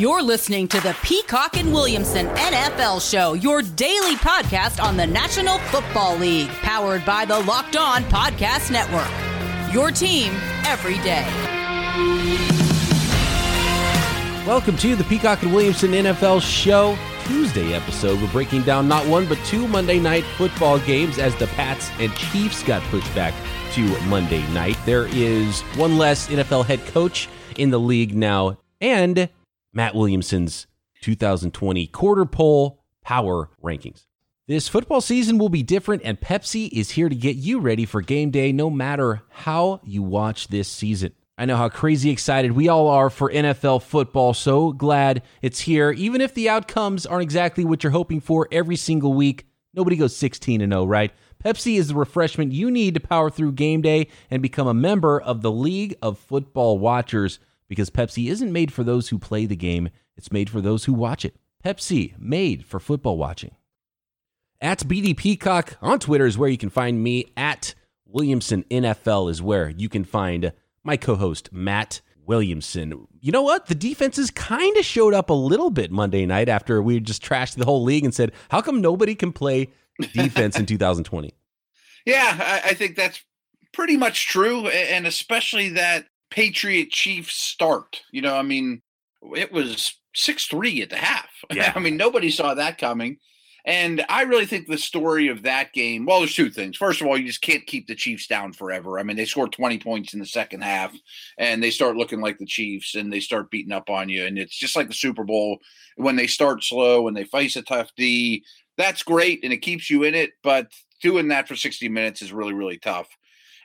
You're listening to the Peacock and Williamson NFL Show, your daily podcast on the National Football League, powered by the Locked On Podcast Network. Your team every day. Welcome to the Peacock and Williamson NFL Show Tuesday episode. We're breaking down not one but two Monday night football games as the Pats and Chiefs got pushed back to Monday night. There is one less NFL head coach in the league now, and Matt Williamson's 2020 quarter pole power rankings. This football season will be different, and Pepsi is here to get you ready for game day no matter how you watch this season. I know how crazy excited we all are for NFL football. So glad it's here. Even if the outcomes aren't exactly what you're hoping for every single week, nobody goes 16 and 0, right? Pepsi is the refreshment you need to power through game day and become a member of the League of Football Watchers because Pepsi isn't made for those who play the game, it's made for those who watch it. Pepsi, made for football watching. At BD Peacock on Twitter is where you can find me. At Williamson NFL is where you can find my co host, Matt Williamson. You know what? The defenses kind of showed up a little bit Monday night after we just trashed the whole league and said, how come nobody can play defense in 2020? Yeah, I, I think that's pretty much true. And especially that Patriot Chiefs start. You know, I mean, it was 6 3 at the half. Yeah. I mean, nobody saw that coming. And I really think the story of that game, well, there's two things. First of all, you just can't keep the Chiefs down forever. I mean, they scored 20 points in the second half and they start looking like the Chiefs and they start beating up on you. And it's just like the Super Bowl when they start slow and they face a tough D. That's great and it keeps you in it, but doing that for 60 minutes is really, really tough.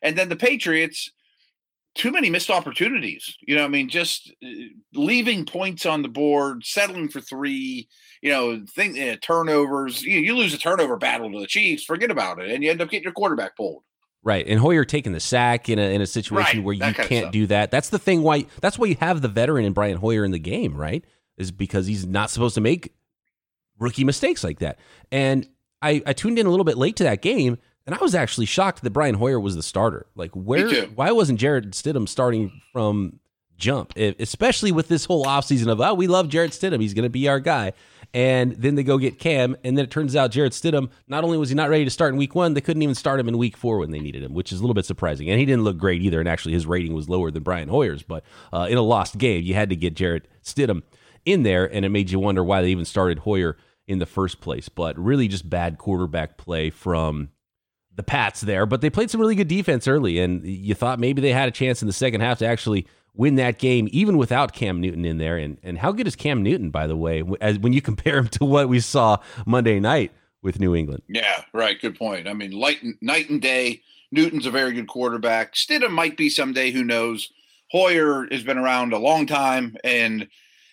And then the Patriots, too many missed opportunities. You know, I mean, just uh, leaving points on the board, settling for three. You know, think uh, turnovers. You, you lose a turnover battle to the Chiefs, forget about it, and you end up getting your quarterback pulled. Right, and Hoyer taking the sack in a in a situation right, where you can't do that. That's the thing. Why that's why you have the veteran and Brian Hoyer in the game, right? Is because he's not supposed to make rookie mistakes like that. And I, I tuned in a little bit late to that game and I was actually shocked that Brian Hoyer was the starter. Like, where? Why wasn't Jarrett Stidham starting from jump? especially with this whole offseason of, oh, we love Jarrett Stidham. He's going to be our guy. And then they go get Cam, and then it turns out Jarrett Stidham, not only was he not ready to start in week one, they couldn't even start him in week four when they needed him, which is a little bit surprising. And he didn't look great either. And actually, his rating was lower than Brian Hoyer's. But uh, in a lost game, you had to get Jarrett Stidham in there, and it made you wonder why they even started Hoyer in the first place. But really, just bad quarterback play from the Pats there, but they played some really good defense early, and you thought maybe they had a chance in the second half to actually win that game, even without Cam Newton in there. And and how good is Cam Newton, by the way, as when you compare him to what we saw Monday night with New England? Yeah, right. Good point. I mean, light night and day. Newton's a very good quarterback. Stidham might be someday. Who knows? Hoyer has been around a long time, and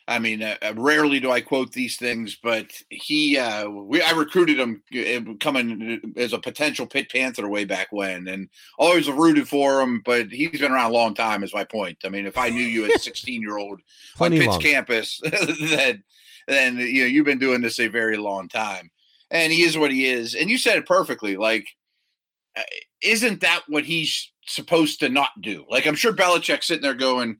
I mean, uh, uh, rarely do I quote these things, but he, uh, we, I recruited him uh, coming as a potential Pitt Panther way back when, and always rooted for him. But he's been around a long time, is my point. I mean, if I knew you as a 16 year old on Pitt's long. campus, then then you know you've been doing this a very long time, and he is what he is. And you said it perfectly. Like, uh, isn't that what he's supposed to not do? Like, I'm sure Belichick's sitting there going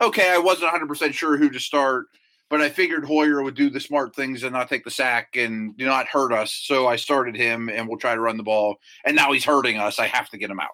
okay, I wasn't 100% sure who to start, but I figured Hoyer would do the smart things and not take the sack and do not hurt us. So I started him and we'll try to run the ball. And now he's hurting us. I have to get him out.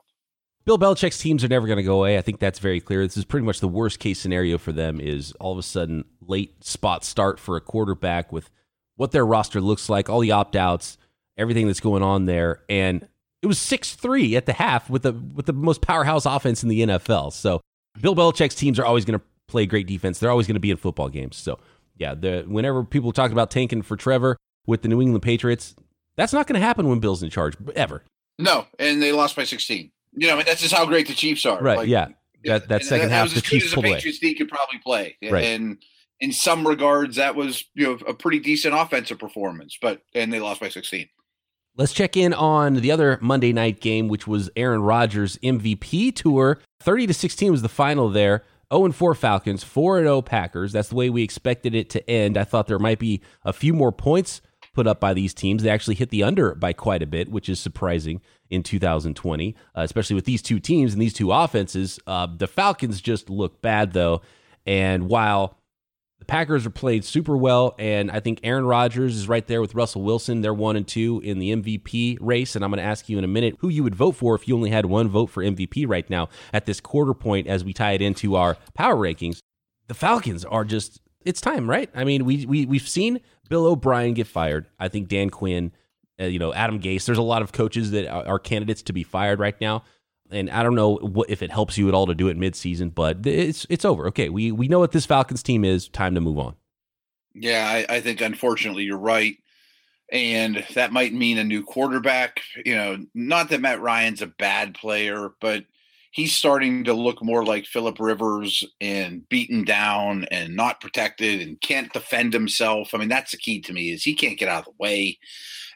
Bill Belichick's teams are never going to go away. I think that's very clear. This is pretty much the worst case scenario for them is all of a sudden late spot start for a quarterback with what their roster looks like, all the opt-outs, everything that's going on there. And it was 6-3 at the half with the with the most powerhouse offense in the NFL. So Bill Belichick's teams are always going to play great defense. They're always going to be in football games. So, yeah, the, whenever people talk about tanking for Trevor with the New England Patriots, that's not going to happen when Bill's in charge ever. No, and they lost by 16. You know, that's just how great the Chiefs are. Right. Like, yeah. That, that second that, half, that the Chiefs pulled away. Patriots could probably play. Right. And in some regards, that was you know a pretty decent offensive performance, but and they lost by 16. Let's check in on the other Monday night game, which was Aaron Rodgers' MVP tour. 30 to 16 was the final there. 0 4 Falcons, 4 0 Packers. That's the way we expected it to end. I thought there might be a few more points put up by these teams. They actually hit the under by quite a bit, which is surprising in 2020, uh, especially with these two teams and these two offenses. Uh, the Falcons just look bad, though. And while The Packers are played super well, and I think Aaron Rodgers is right there with Russell Wilson. They're one and two in the MVP race, and I'm going to ask you in a minute who you would vote for if you only had one vote for MVP right now at this quarter point as we tie it into our power rankings. The Falcons are just it's time, right? I mean, we we we've seen Bill O'Brien get fired. I think Dan Quinn, uh, you know, Adam Gase. There's a lot of coaches that are, are candidates to be fired right now and I don't know what, if it helps you at all to do it midseason, but it's it's over. Okay, we we know what this Falcons team is. Time to move on. Yeah, I, I think unfortunately you're right, and that might mean a new quarterback. You know, not that Matt Ryan's a bad player, but he's starting to look more like Philip Rivers and beaten down and not protected and can't defend himself. I mean, that's the key to me is he can't get out of the way.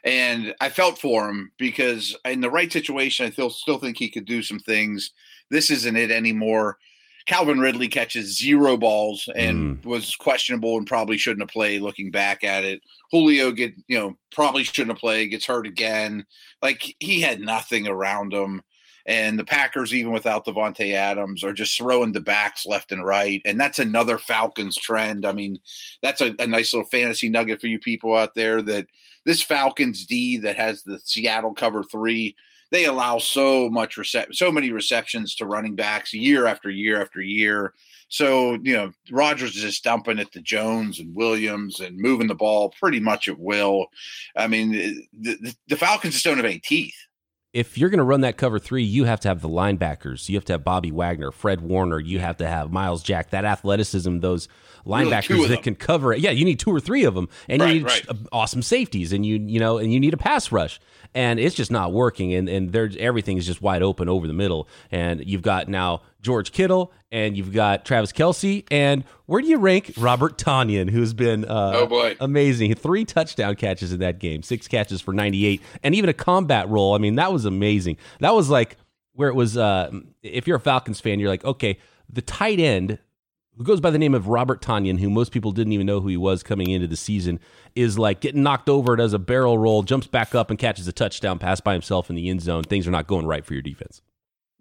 And I felt for him because in the right situation, I still still think he could do some things. This isn't it anymore. Calvin Ridley catches zero balls and mm. was questionable and probably shouldn't have played looking back at it. Julio get, you know, probably shouldn't have played, gets hurt again. Like he had nothing around him. And the Packers, even without Davante Adams, are just throwing the backs left and right. And that's another Falcons trend. I mean, that's a, a nice little fantasy nugget for you people out there that this Falcons D that has the Seattle cover three, they allow so much recep- so many receptions to running backs year after year after year. So, you know, Rodgers is just dumping it to Jones and Williams and moving the ball pretty much at will. I mean, the, the, the Falcons just don't have any teeth if you're going to run that cover three, you have to have the linebackers. You have to have Bobby Wagner, Fred Warner. You have to have Myles Jack. That athleticism, those linebackers really that can cover it. Yeah, you need two or three of them, and right, you need right. awesome safeties, and you you know, and you need a pass rush and it's just not working. And and there's everything is just wide open over the middle. And you've got now George Kittle, and you've got Travis Kelce, and where do you rank Robert Tonyan, who's been uh, oh boy amazing? Three touchdown catches in that game, six catches for 98, and even a combat roll. I mean, that was amazing. That was like where it was. Uh, if you're a Falcons fan, you're like, okay, the tight end who goes by the name of Robert Tonyan, who most people didn't even know who he was coming into the season, is like getting knocked over, does a barrel roll, jumps back up, and catches a touchdown pass by himself in the end zone. Things are not going right for your defense.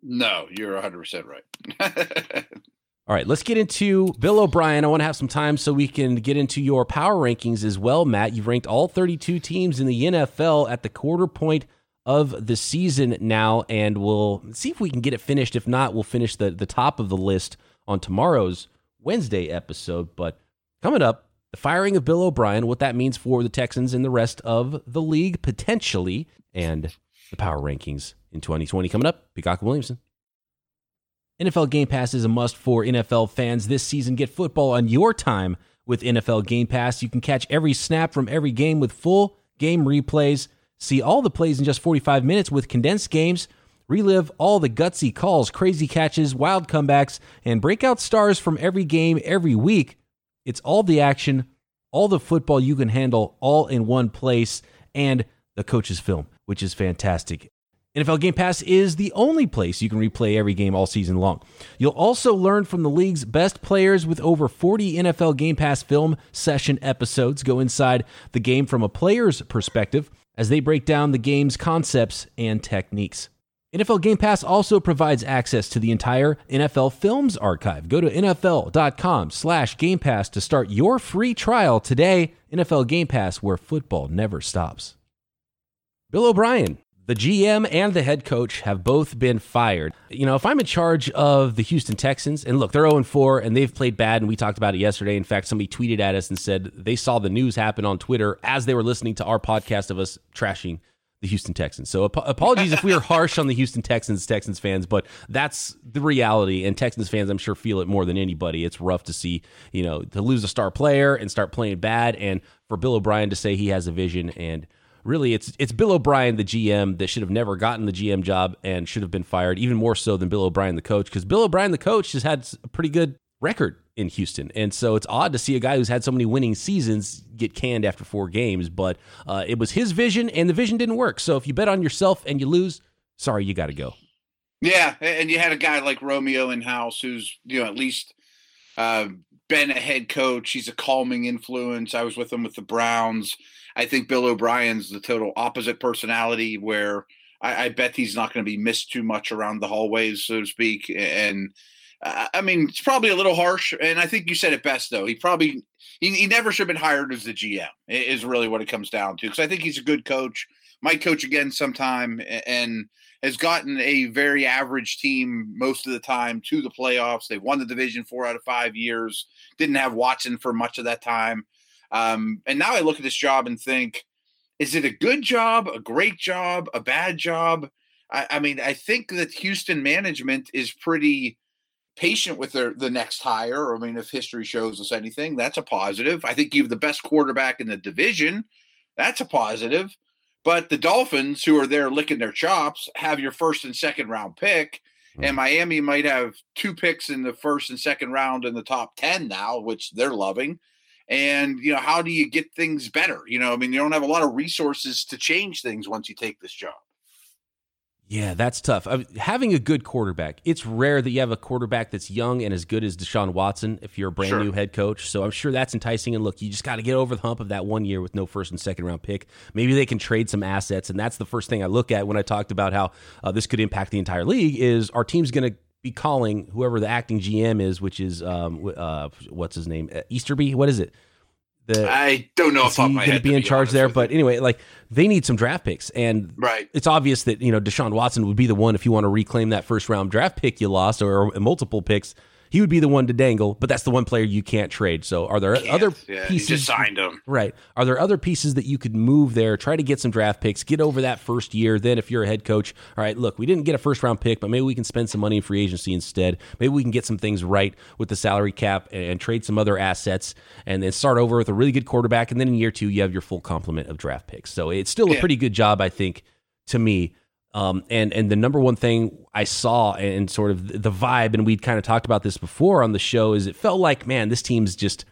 No, you're 100% right. All right, let's get into Bill O'Brien. I want to have some time so we can get into your power rankings as well, Matt. You've ranked all 32 teams in the NFL at the quarter point of the season now, and we'll see if we can get it finished. If not, we'll finish the, the top of the list on tomorrow's Wednesday episode. But coming up, the firing of Bill O'Brien, what that means for the Texans and the rest of the league potentially, and the power rankings in 2020 coming up. Peacock Williamson. NFL Game Pass is a must for NFL fans this season. Get football on your time with NFL Game Pass. You can catch every snap from every game with full game replays. See all the plays in just 45 minutes with condensed games Relive all the gutsy calls, crazy catches, wild comebacks, and breakout stars from every game every week. It's all the action, all the football you can handle, all in one place, and the coach's film, which is fantastic. NFL Game Pass is the only place you can replay every game all season long. You'll also learn from the league's best players with over 40 NFL Game Pass film session episodes. Go inside the game from a player's perspective as they break down the game's concepts and techniques. NFL Game Pass also provides access to the entire NFL Films archive. Go to nfl.com slash Game Pass to start your free trial today. NFL Game Pass, where football never stops. Bill O'Brien, the GM and the head coach have both been fired. You know, if I'm in charge of the Houston Texans, and look, they're 0 4 and they've played bad, and we talked about it yesterday. In fact, somebody tweeted at us and said they saw the news happen on Twitter as they were listening to our podcast of us trashing the Houston Texans. So ap- apologies if we are harsh on the Houston Texans, Texans fans, but that's the reality. And Texans fans, I'm sure, feel it more than anybody. It's rough to see, you know, to lose a star player and start playing bad, and for Bill O'Brien to say he has a vision. And really, it's it's Bill O'Brien, the GM, that should have never gotten the GM job and should have been fired, even more so than Bill O'Brien, the coach, because Bill O'Brien, the coach, has had a pretty good record in Houston. And so it's odd to see a guy who's had so many winning seasons get canned after four games, but uh, it was his vision and the vision didn't work. So if you bet on yourself and you lose, sorry, you got to go. Yeah. And you had a guy like Romeo in house who's, you know, at least uh, been a head coach. He's a calming influence. I was with him with the Browns. I think Bill O'Brien's the total opposite personality where I, I bet he's not going to be missed too much around the hallways, so to speak. And, I mean, it's probably a little harsh, and I think you said it best though. He probably he, he never should have been hired as the GM. Is really what it comes down to because I think he's a good coach. Might coach again sometime, and has gotten a very average team most of the time to the playoffs. They won the division four out of five years. Didn't have Watson for much of that time, um, and now I look at this job and think, is it a good job, a great job, a bad job? I, I mean, I think that Houston management is pretty patient with their the next hire. I mean, if history shows us anything, that's a positive. I think you have the best quarterback in the division. That's a positive. But the Dolphins, who are there licking their chops, have your first and second round pick. And mm-hmm. Miami might have two picks in the first and second round in the top 10 now, which they're loving. And, you know, how do you get things better? You know, I mean, you don't have a lot of resources to change things once you take this job. Yeah, that's tough. I having a good quarterback, it's rare that you have a quarterback that's young and as good as Deshaun Watson if you're a brand sure. new head coach. So I'm sure that's enticing. And look, you just got to get over the hump of that one year with no first and second round pick. Maybe they can trade some assets, and that's the first thing I look at when I talked about how uh, this could impact the entire league. Is our team's going to be calling whoever the acting GM is, which is um, uh, what's his name, Easterby? What is it? The, I don't know if I'm going to be in charge there, but anyway, like they need some draft picks, and right. it's obvious that you know Deshaun Watson would be the one if you want to reclaim that first round draft pick you lost, or, or multiple picks he would be the one to dangle, but that's the one player you can't trade. So are there other yeah, pieces? just signed him. Right. Are there other pieces that you could move there, try to get some draft picks, get over that first year? Then if you're a head coach, all right, look, we didn't get a first round pick, but maybe we can spend some money in free agency instead. Maybe we can get some things right with the salary cap and, and trade some other assets and then start over with a really good quarterback. And then in year two, you have your full complement of draft picks. So it's still a pretty good job, I think, to me um, and and the number one thing I saw and sort of the vibe, and we'd kind of talked about this before on the show, is it felt like man, this team's just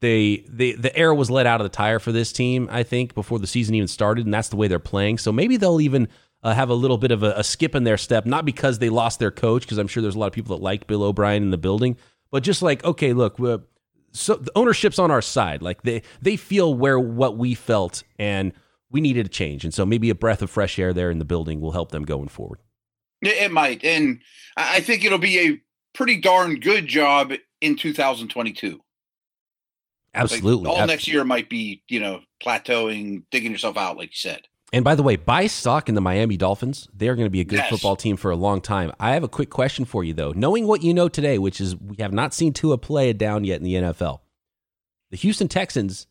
they they the air was let out of the tire for this team. I think before the season even started, and that's the way they're playing. So maybe they'll even uh, have a little bit of a, a, skip in their step, not because they lost their coach, because I'm sure there's a lot of people that like Bill O'Brien in the building, but just like okay, look, so the ownership's on our side. Like they they feel where what we felt and we needed a change. And so maybe a breath of fresh air there in the building will help them going forward. It might. And I think it'll be a pretty darn good job in 2022. Absolutely. Like all next year might be, you know, plateauing, digging yourself out, like you said. And by the way, buy stock in the Miami Dolphins. They're going to be a good yes. football team for a long time. I have a quick question for you, though. Knowing what you know today, which is we have not seen Tua play it down yet in the NFL, the Houston Texans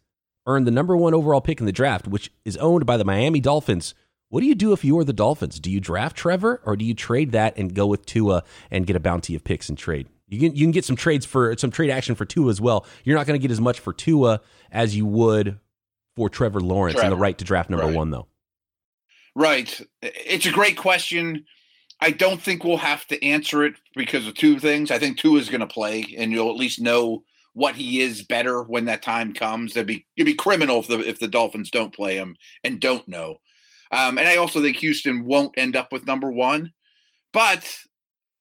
earned the number one overall pick in the draft, which is owned by the Miami Dolphins. What do you do if you are the Dolphins? Do you draft Trevor or do you trade that and go with Tua and get a bounty of picks and trade? You can you can get some trades for some trade action for Tua as well. You're not going to get as much for Tua as you would for Trevor Lawrence Trevor. and the right to draft number right. one though. Right. It's a great question. I don't think we'll have to answer it because of two things. I think Tua is going to play, and you'll at least know what he is better when that time comes. It'd be it'd be criminal if the if the Dolphins don't play him and don't know. Um, and I also think Houston won't end up with number one, but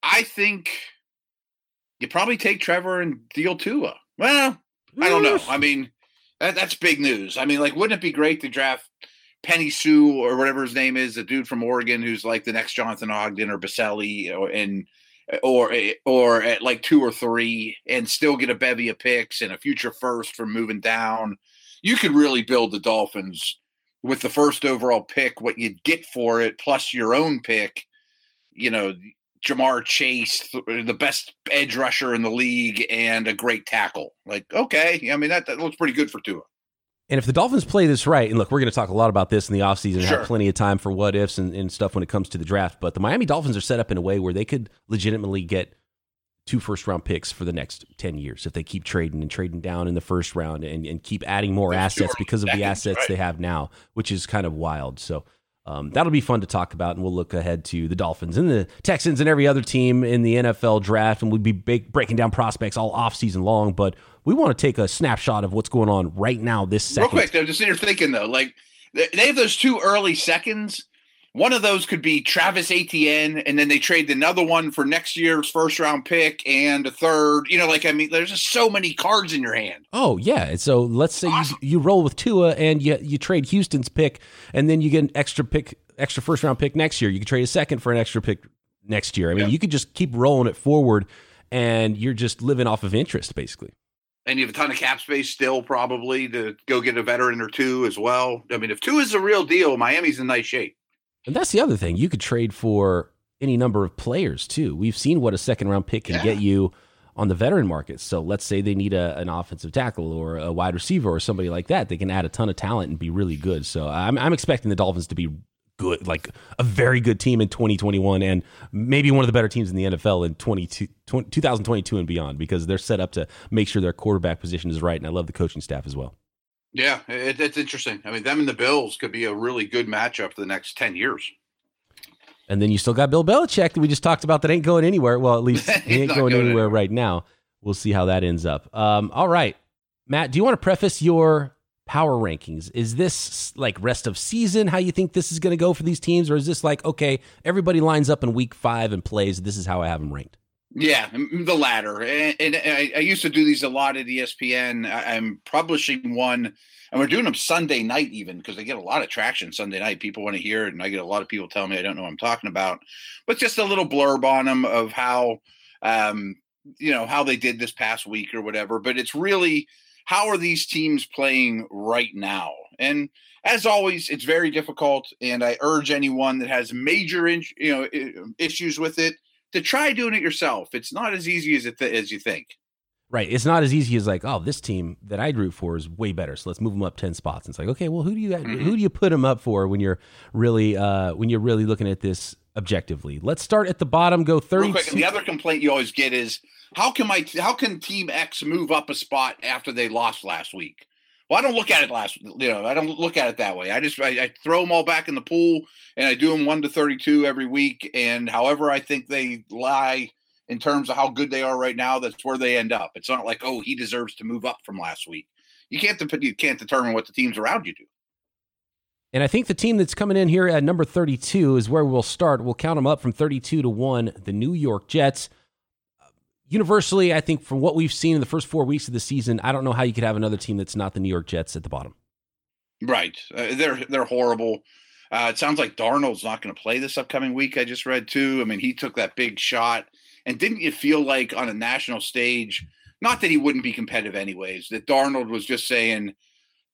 I think you probably take Trevor and deal Tua. Well, I don't know. I mean, that, that's big news. I mean, like, wouldn't it be great to draft Penny Sue or whatever his name is, the dude from Oregon who's like the next Jonathan Ogden or Boselli, or and or eh, or at like two or three and still get a bevy of picks and a future first from moving down. You could really build the Dolphins with the first overall pick, what you'd get for it, plus your own pick. You know, Ja'Marr Chase, the best edge rusher in the league, and a great tackle. Like, okay, I mean that, that looks pretty good for Tua. And if the Dolphins play this right, and look, we're going to talk a lot about this in the offseason and sure. have plenty of time for what ifs and, and, stuff when it comes to the draft. But the Miami Dolphins are set up in a way where they could legitimately get two first round picks for the next 10 years if they keep trading and trading down in the first round and, and keep adding more That's assets because of the assets right. they have now, which is kind of wild. So um, that'll be fun to talk about, and we'll look ahead to the Dolphins and the Texans and every other team in the NFL draft, and we'll be breaking down prospects all off season long. But we want to take a snapshot of what's going on right now this second. Real quick, I'm just sitting here thinking though, like they have those two early seconds one of those could be Travis Etienne, and then they trade another one for next year's first round pick and a third. You know, like I mean, there's just so many cards in your hand. Oh yeah. So let's say awesome. you, you roll with Tua and you you trade Houston's pick, and then you get an extra pick, extra first round pick next year. You could trade a second for an extra pick next year. I mean, yeah. you could just keep rolling it forward and you're just living off of interest, basically. And you have a ton of cap space still, probably to go get a veteran or Tua as well. I mean, if two is the real deal, Miami's in nice shape. And that's the other thing. You could trade for any number of players too. We've seen what a second round pick can yeah. get you on the veteran market. So let's say they need a, an offensive tackle or a wide receiver or somebody like that. They can add a ton of talent and be really good. So I'm, I'm expecting the Dolphins to be good, like a very good team in 2021 and maybe one of the better teams in the NFL in 22, 2022 and beyond because they're set up to make sure their quarterback position is right. And I love the coaching staff as well. Yeah, it, it's interesting. I mean, them and the Bills could be a really good matchup for the next 10 years. And then you still got Bill Belichick that we just talked about that ain't going anywhere. Well, at least he ain't going, going, anywhere right now. We'll see how that ends up. Um, all right, Matt, do you want to preface your power rankings? Is this like rest of season? How you think this is going to go for these teams, or is this like okay, everybody lines up in week five and plays? This is how I have them ranked. Yeah, the latter. And, and I, I, used to do these a lot at ESPN. I, I'm publishing one and we're doing them Sunday night even because they get a lot of traction Sunday night. People want to hear it, and I get a lot of people telling me I don't know what I'm talking about. But just a little blurb on them of how, um, you know, how they did this past week or whatever. But it's really how are these teams playing right now? And as always, it's very difficult, and I urge anyone that has major, in, you know, issues with it to try doing it yourself. It's not as easy as it th- as you think. Right. It's not as easy as like, oh, this team that I'd root for is way better. So let's move them up ten spots. And it's like, okay, well, who do you mm-hmm. who do you put them up for when you're really uh, when you're really looking at this objectively? Let's start at the bottom. Go thirty. Real quick, the other complaint you always get is how can my how can Team X move up a spot after they lost last week? Well, I don't look at it last. You know, I don't look at it that way. I just I, I throw them all back in the pool and I do them one to thirty-two every week, and however I think they lie in terms of how good they are right now, that's where they end up. It's not like, oh, he deserves to move up from last week. You can't you can't determine what the teams around you do. And I think the team that's coming in here at number 32 is where we'll start. We'll count them up from 32 to 1, the New York Jets. Universally, I think from what we've seen in the first four weeks of the season, I don't know how you could have another team that's not the New York Jets at the bottom. Right. Uh, they're they're horrible. Uh, it sounds like Darnold's not going to play this upcoming week. I just read too. I mean, he took that big shot and didn't you feel like on a national stage, not that he wouldn't be competitive anyways, that Darnold was just saying,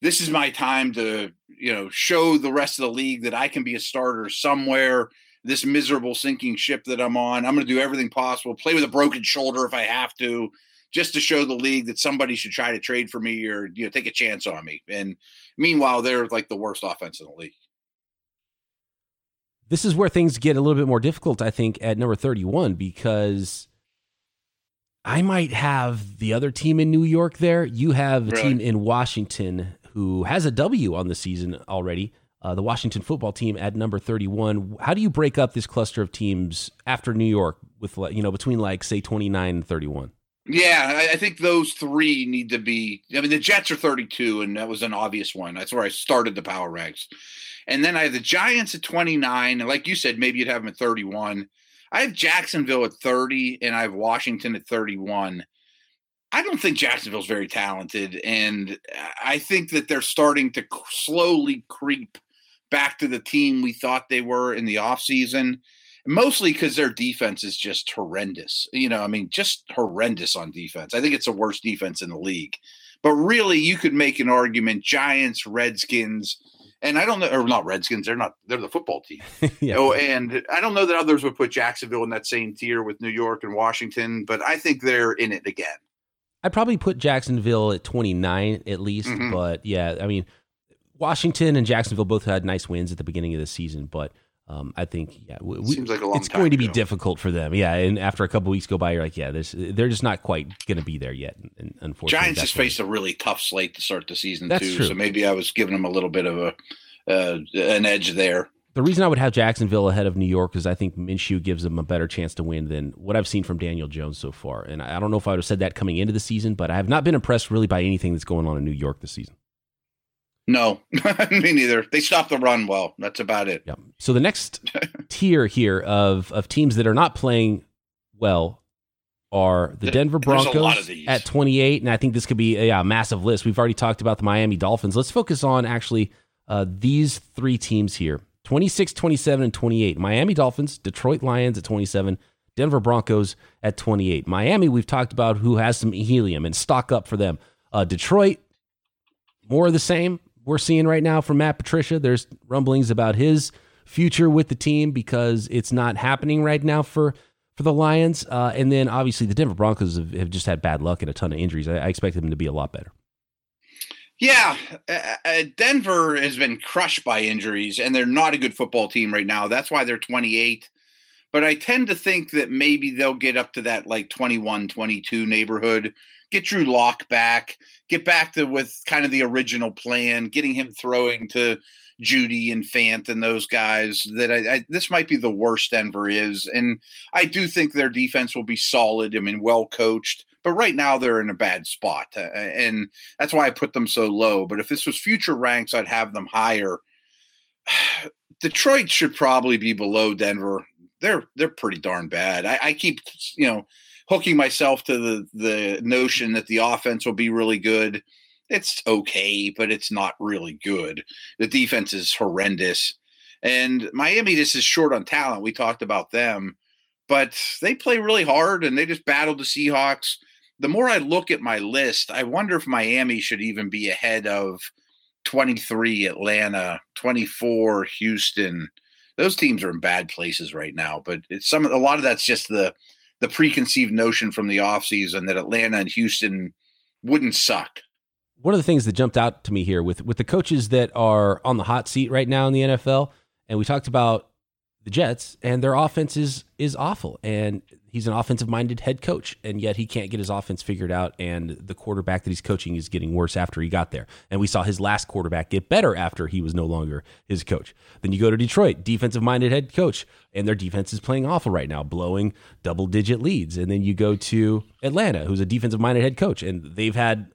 this is my time to, you know, show the rest of the league that I can be a starter somewhere. This miserable sinking ship that I'm on, I'm going to do everything possible, play with a broken shoulder if I have to, just to show the league that somebody should try to trade for me or you know take a chance on me. And meanwhile, they're like the worst offense in the league. This is where things get a little bit more difficult, I think, at number 31 because I might have the other team in New York there. You have a really? team in Washington who has a W on the season already. Uh, the Washington football team at number 31. How do you break up this cluster of teams after New York with, you know, between like, say, 29 and 31? Yeah, I think those three need to be. I mean, the Jets are 32, and that was an obvious one. That's where I started the power ranks. And then I have the Giants at 29. And like you said, maybe you'd have them at 31. I have Jacksonville at 30 and I have Washington at 31. I don't think Jacksonville's very talented. And I think that they're starting to slowly creep back to the team we thought they were in the offseason, mostly because their defense is just horrendous. You know, I mean, just horrendous on defense. I think it's the worst defense in the league. But really, you could make an argument Giants, Redskins, and I don't know, or not Redskins. They're not. They're the football team. yeah. Oh, and I don't know that others would put Jacksonville in that same tier with New York and Washington, but I think they're in it again. I'd probably put Jacksonville at 29 at least, mm-hmm. but yeah, I mean, Washington and Jacksonville both had nice wins at the beginning of the season, but um, I think yeah, we, seems like a long it's going to be difficult for them. Yeah, and after a couple weeks go by, you're like, yeah, this they're just not quite going to be there yet. And unfortunately, Giants just faced a really tough slate to start the season That's too. True. So maybe I was giving them a little bit of a uh, an edge there. The reason I would have Jacksonville ahead of New York is I think Minshew gives them a better chance to win than what I've seen from Daniel Jones so far. And I don't know if I would have said that coming into the season, but I have not been impressed really by anything that's going on in New York this season. No, me neither. They stopped the run well. That's about it. Yeah. So the next tier here of of teams that are not playing well are the Denver Broncos at 28, and I think this could be a, yeah, massive list. We've already talked about the Miami Dolphins. Let's focus on actually uh, these three teams here 26, 27, and 28. Miami Dolphins, Detroit Lions at 27, Denver Broncos at 28. Miami, we've talked about who has some helium and stock up for them. Uh, Detroit, more of the same we're seeing right now from Matt Patricia. There's rumblings about his future with the team because it's not happening right now for for the Lions. Uh, and then obviously the Denver Broncos have, have, just had bad luck and a ton of injuries. I, I expect them to be a lot better. Yeah, uh, uh, Denver has been crushed by injuries, and they're not a good football team right now. That's why they're 28. But I tend to think that maybe they'll get up to that like 21, 22 neighborhood, get Drew Lock back, get back to with kind of the original plan, getting him throwing to Jeudy and Fant and those guys. That I, I, this might be the worst Denver is, and I do think their defense will be solid. I mean, well coached. But right now they're in a bad spot, uh, and that's why I put them so low. But if this was future ranks, I'd have them higher. Detroit should probably be below Denver. They're they're pretty darn bad. I, I keep you know hooking myself to the the notion that the offense will be really good. It's okay, but it's not really good. The defense is horrendous. And Miami just is short on talent. We talked about them, but they play really hard and they just battled the Seahawks the more I look at my list, I wonder if Miami should even be ahead of 23 Atlanta, 24 Houston. Those teams are in bad places right now, but it's some a lot of that's just the the preconceived notion from the offseason that Atlanta and Houston wouldn't suck. One of the things that jumped out to me here with with the coaches that are on the hot seat right now in the NFL, and we talked about the Jets, and their offense is is awful. And he's an offensive minded head coach, and yet he can't get his offense figured out. And the quarterback that he's coaching is getting worse after he got there. And we saw his last quarterback get better after he was no longer his coach. Then you go to Detroit, defensive minded head coach, and their defense is playing awful right now, blowing double digit leads. And then you go to Atlanta, who's a defensive minded head coach, and they've had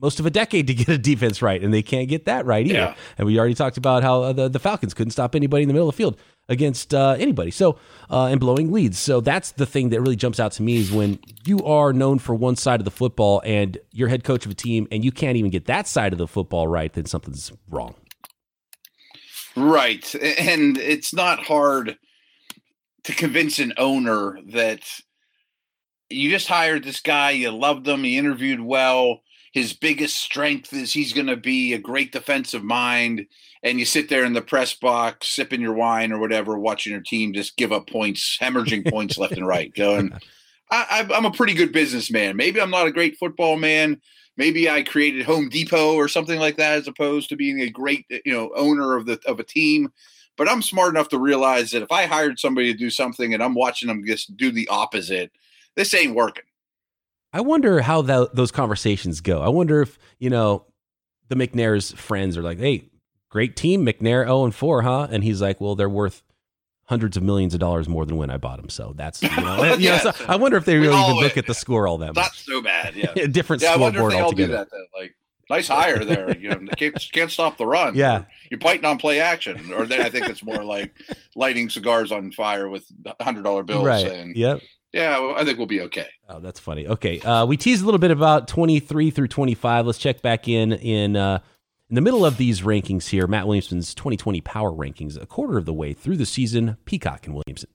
most of a decade to get a defense right, and they can't get that right either. Yeah. And we already talked about how the, the Falcons couldn't stop anybody in the middle of the field against uh, anybody. So, uh, and blowing leads. So that's the thing that really jumps out to me is when you are known for one side of the football and you're head coach of a team and you can't even get that side of the football right, then something's wrong. Right. And it's not hard to convince an owner that you just hired this guy, you loved him, he interviewed well. His biggest strength is he's going to be a great defensive mind and you sit there in the press box sipping your wine or whatever, watching your team just give up points, hemorrhaging points left and right, going, I, am a pretty good businessman. Maybe I'm not a great football man. Maybe I created Home Depot or something like that, as opposed to being a great, you know, owner of the of a team. But I'm smart enough to realize that if I hired somebody to do something and I'm watching them just do the opposite, this ain't working. I wonder how that, those conversations go. I wonder if you know the McNair's friends are like, "Hey, great team, McNair 0 and 4, huh? And he's like, well, they're worth hundreds of millions of dollars more than when I bought them. So that's, you know, you know so I wonder if they really even look at the score all that much. Not so bad. Yeah. Different yeah, scoreboard altogether. That, like, nice hire there. You know, can't, can't stop the run. Yeah. You're biting on play action. Or then I think it's more like lighting cigars on fire with hundred dollar bills. Right. And, yep. Yeah, well, I think we'll be okay. Oh, that's funny. Okay. Uh, we teased a little bit about 23 through 25. Let's check back in in uh, in the middle of these rankings here, Matt Williamson's 2020 power rankings, a quarter of the way through the season, Peacock and Williamson.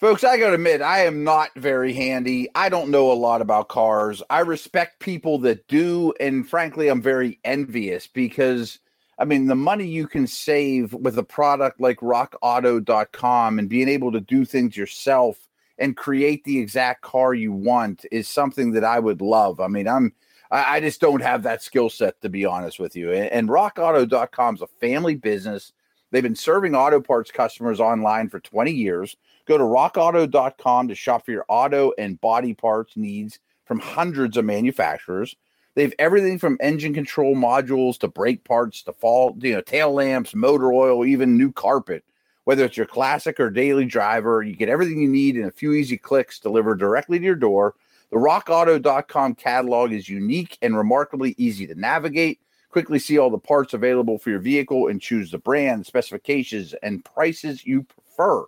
Folks, I got to admit, I am not very handy. I don't know a lot about cars. I respect people that do. And frankly, I'm very envious because, I mean, the money you can save with a product like rockauto.com and being able to do things yourself and create the exact car you want is something that I would love. I mean, I'm I, I just don't have that skill set to be honest with you. And, and rockauto.com is a family business. They've been serving auto parts customers online for 20 years. Go to rockauto.com to shop for your auto and body parts needs from hundreds of manufacturers. They have everything from engine control modules to brake parts to fall, you know, tail lamps, motor oil, even new carpet. Whether it's your classic or daily driver, you get everything you need in a few easy clicks delivered directly to your door the rockauto.com catalog is unique and remarkably easy to navigate. Quickly see all the parts available for your vehicle and choose the brand, specifications, and prices you prefer.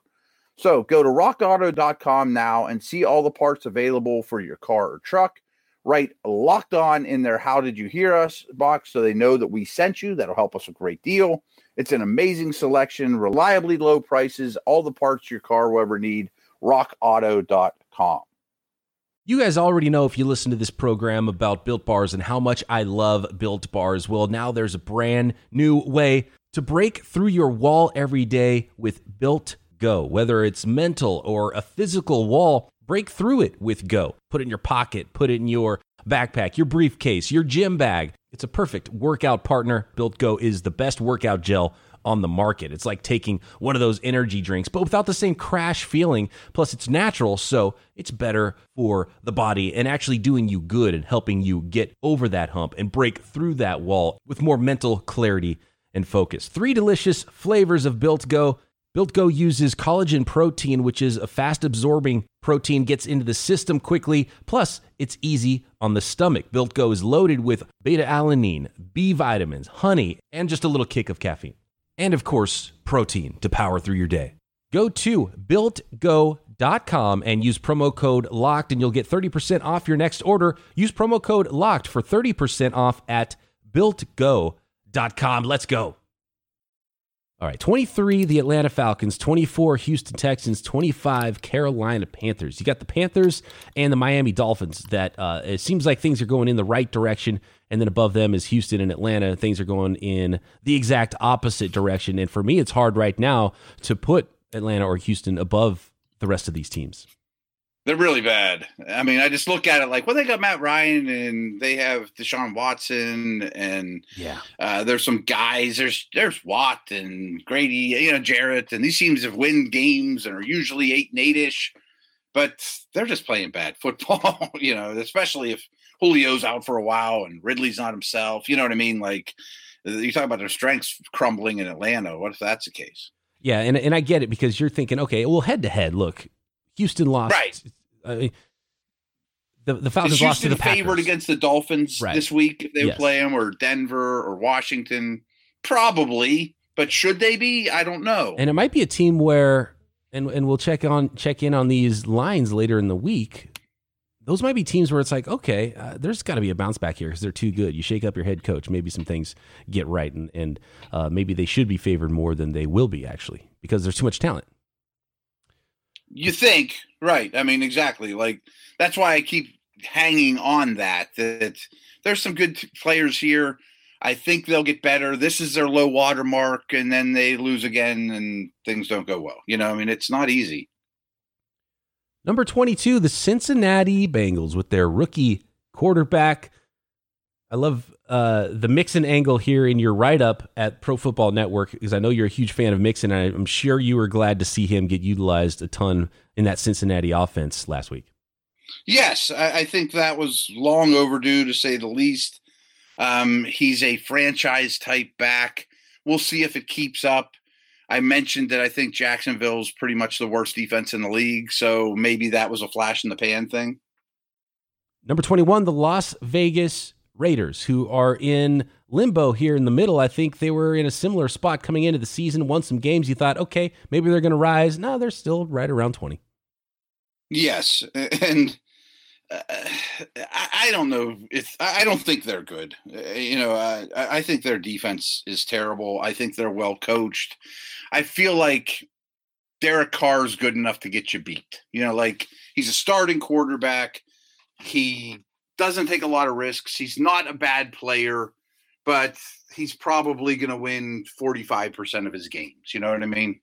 So go to rockauto.com now and see all the parts available for your car or truck. Write locked on in their How Did You Hear Us box so they know that we sent you. That'll help us a great deal. It's an amazing selection, reliably low prices, all the parts your car will ever need rockauto.com. You guys already know if you listen to this program about built bars and how much I love built bars. Well, now there's a brand new way to break through your wall every day with Built Go. Whether it's mental or a physical wall, break through it with Go. Put it in your pocket, put it in your backpack, your briefcase, your gym bag. It's a perfect workout partner. Built Go is the best workout gel on the market. It's like taking one of those energy drinks, but without the same crash feeling. Plus, it's natural, so it's better for the body and actually doing you good and helping you get over that hump and break through that wall with more mental clarity and focus. Three delicious flavors of Built Go. Built Go uses collagen protein, which is a fast absorbing protein, gets into the system quickly. Plus, it's easy on the stomach. Built Go is loaded with beta alanine, B vitamins, honey, and just a little kick of caffeine and of course, protein to power through your day. Go to builtgo.com and use promo code LOCKED, and you'll get 30% off your next order. Use promo code LOCKED for 30% off at builtgo.com. Let's go. All right, 23, the Atlanta Falcons, 24, Houston Texans, 25, Carolina Panthers. You got the Panthers and the Miami Dolphins that uh, it seems like things are going in the right direction. And then above them is Houston and Atlanta. Things are going in the exact opposite direction. And for me, it's hard right now to put Atlanta or Houston above the rest of these teams. They're really bad. I mean, I just look at it like, well, they got Matt Ryan and they have Deshaun Watson and yeah, uh, there's some guys. There's there's Watt and Grady, you know, Jarrett, and these teams have win games and are usually eight and eight ish, but they're just playing bad football. you know, especially if Julio's out for a while and Ridley's not himself. You know what I mean? Like you talk about their strengths crumbling in Atlanta. What if that's the case? Yeah, and and I get it because you're thinking, okay, well, head to head, look, Houston lost. Right. I mean, the the Falcons lost to the Packers. favored against the Dolphins right. this week if they yes. play them, or Denver or Washington? Probably, but should they be? I don't know. And it might be a team where, and and we'll check on check in on these lines later in the week. Those might be teams where it's like, okay, uh, there's got to be a bounce back here because they're too good. You shake up your head coach, maybe some things get right, and and uh, maybe they should be favored more than they will be actually because there's too much talent. You think, right? I mean, exactly. Like that's why I keep hanging on that. That there's some good t- players here. I think they'll get better. This is their low water mark, and then they lose again, and things don't go well. You know, I mean, it's not easy. Number 22, the Cincinnati Bengals with their rookie quarterback. I love uh, the Mixon angle here in your write up at Pro Football Network because I know you're a huge fan of Mixon, and I'm sure you were glad to see him get utilized a ton in that Cincinnati offense last week. Yes, I, I think that was long overdue to say the least. Um, he's a franchise type back. We'll see if it keeps up. I mentioned that I think Jacksonville's pretty much the worst defense in the league, so maybe that was a flash in the pan thing. Number 21, the Las Vegas Raiders, who are in limbo here in the middle. I think they were in a similar spot coming into the season, won some games. You thought, okay, maybe they're going to rise. No, they're still right around 20. Yes. And uh, I don't know if I don't think they're good. Uh, you know, I, I think their defense is terrible. I think they're well coached. I feel like Derek Carr is good enough to get you beat. You know, like he's a starting quarterback. He doesn't take a lot of risks. He's not a bad player, but he's probably going to win 45% of his games. You know what I mean?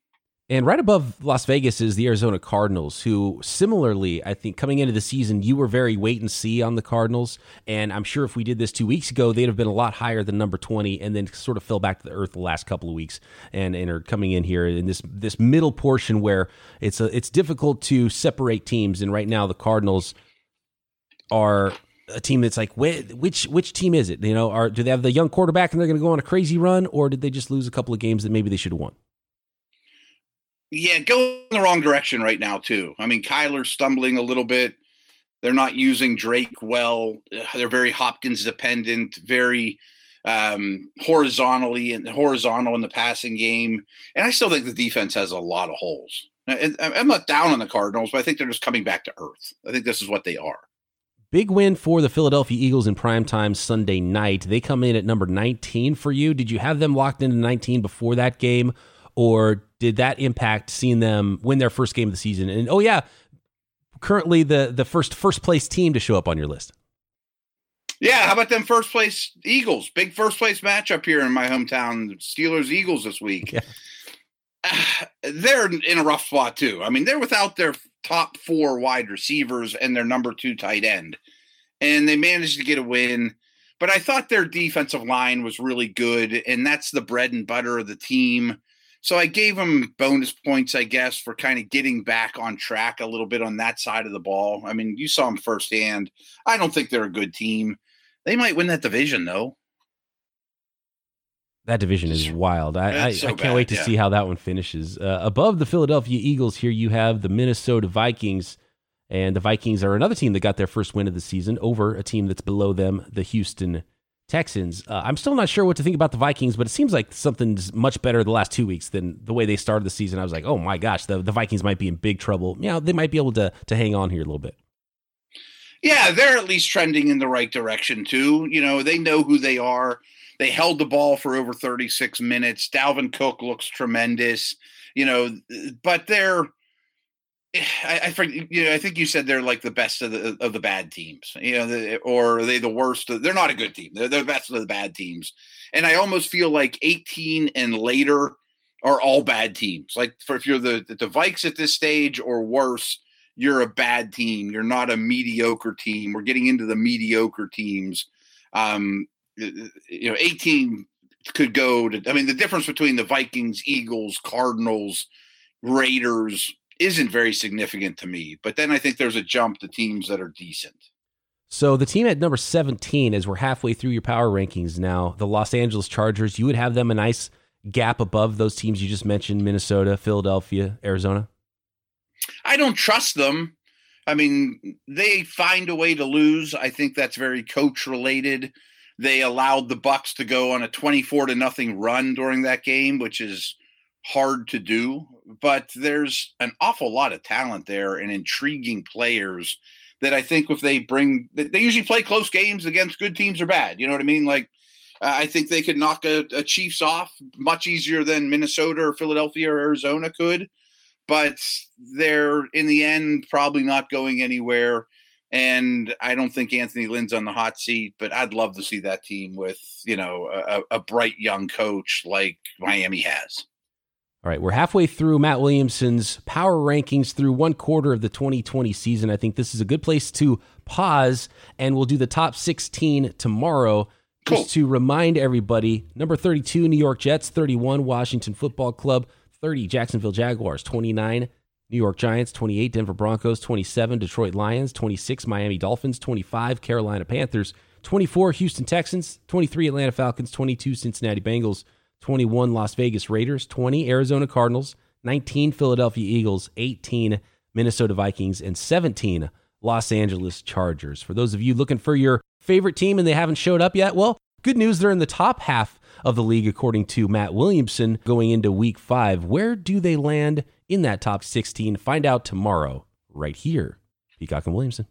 And right above Las Vegas is the Arizona Cardinals, who similarly, I think coming into the season, you were very wait and see on the Cardinals. And I'm sure if we did this two weeks ago, they'd have been a lot higher than number 20 and then sort of fell back to the earth the last couple of weeks and, and are coming in here in this this middle portion where it's a, it's difficult to separate teams. And right now, the Cardinals are a team that's like which which team is it? You know, are do they have the young quarterback and they're going to go on a crazy run, or did they just lose a couple of games that maybe they should have won? Yeah, going the wrong direction right now too. I mean, Kyler's stumbling a little bit. They're not using Drake well. They're very Hopkins dependent, very um, horizontally and horizontal in the passing game. And I still think the defense has a lot of holes. I'm not down on the Cardinals, but I think they're just coming back to earth. I think this is what they are. Big win for the Philadelphia Eagles in primetime Sunday night. They come in at number 19 for you. Did you have them locked into 19 before that game? or did that impact seeing them win their first game of the season? And oh yeah, currently the the first first place team to show up on your list. Yeah, how about them first place Eagles? Big first place matchup here in my hometown, Steelers Eagles this week. Yeah. they're in a rough spot too. I mean, they're without their top four wide receivers and their number two tight end, and they managed to get a win. But I thought their defensive line was really good, and that's the bread and butter of the team. So I gave them bonus points, I guess, for kind of getting back on track a little bit on that side of the ball. I mean, you saw them firsthand. I don't think they're a good team. They might win that division, though. That division is wild. I, I, so I, can't bad, wait to yeah. see how that one finishes. Uh, above the Philadelphia Eagles, here you have the Minnesota Vikings. And the Vikings are another team that got their first win of the season over a team that's below them, the Houston Texans. Uh, I'm still not sure what to think about the Vikings, but it seems like something's much better the last two weeks than the way they started the season. I was like, oh my gosh, the, the Vikings might be in big trouble. You know, they might be able to, to hang on here a little bit. Yeah, they're at least trending in the right direction, too. You know, they know who they are. They held the ball for over 36 minutes. Dalvin Cook looks tremendous, you know, but they're I, I forget, you know, I think you said they're like the best of the of the bad teams, you know, the, or are they the worst? They're not a good team. They're, they're the best of the bad teams, and I almost feel like 18 and later are all bad teams. Like for if you're the the Vikes at this stage or worse, you're a bad team. You're not a mediocre team. We're getting into the mediocre teams. Um, Uh, uh, you know, 18 could go to, I mean, the difference between the Vikings, Eagles, Cardinals, Raiders isn't very significant to me. But then I think there's a jump to teams that are decent. So the team at number 17, as we're halfway through your power rankings now, the Los Angeles Chargers, you would have them a nice gap above those teams you just mentioned Minnesota, Philadelphia, Arizona? I don't trust them. I mean, they find a way to lose. I think that's very coach related. They allowed the Bucs to go on a 24 to nothing run during that game, which is hard to do, but there's an awful lot of talent there and intriguing players that I think if they bring they usually play close games against good teams or bad. You know what I mean? Like I think they could knock a, a, Chiefs off much easier than Minnesota or Philadelphia or Arizona could, but they're in the end probably not going anywhere. And I don't think Anthony Lynn's on the hot seat, but I'd love to see that team with, you know, a, a bright young coach like Miami has. All right, we're halfway through Matt Williamson's power rankings through one quarter of the 2020 season. I think this is a good place to pause, and we'll do the top 16 tomorrow. Cool. Just to remind everybody number 32, New York Jets, 31, Washington Football Club, 30, Jacksonville Jaguars, 29, New York Giants, 28, Denver Broncos, 27, Detroit Lions, 26, Miami Dolphins, 25, Carolina Panthers, 24, Houston Texans, 23, Atlanta Falcons, 22, Cincinnati Bengals, 21, Las Vegas Raiders, 20, Arizona Cardinals, 19, Philadelphia Eagles, 18, Minnesota Vikings, and 17, Los Angeles Chargers. For those of you looking for your favorite team and they haven't showed up yet, well, good news, they're in the top half of the league, according to Matt Williamson, going into week five. Where do they land in that top 16? Find out tomorrow, right here. Peacock and Williamson.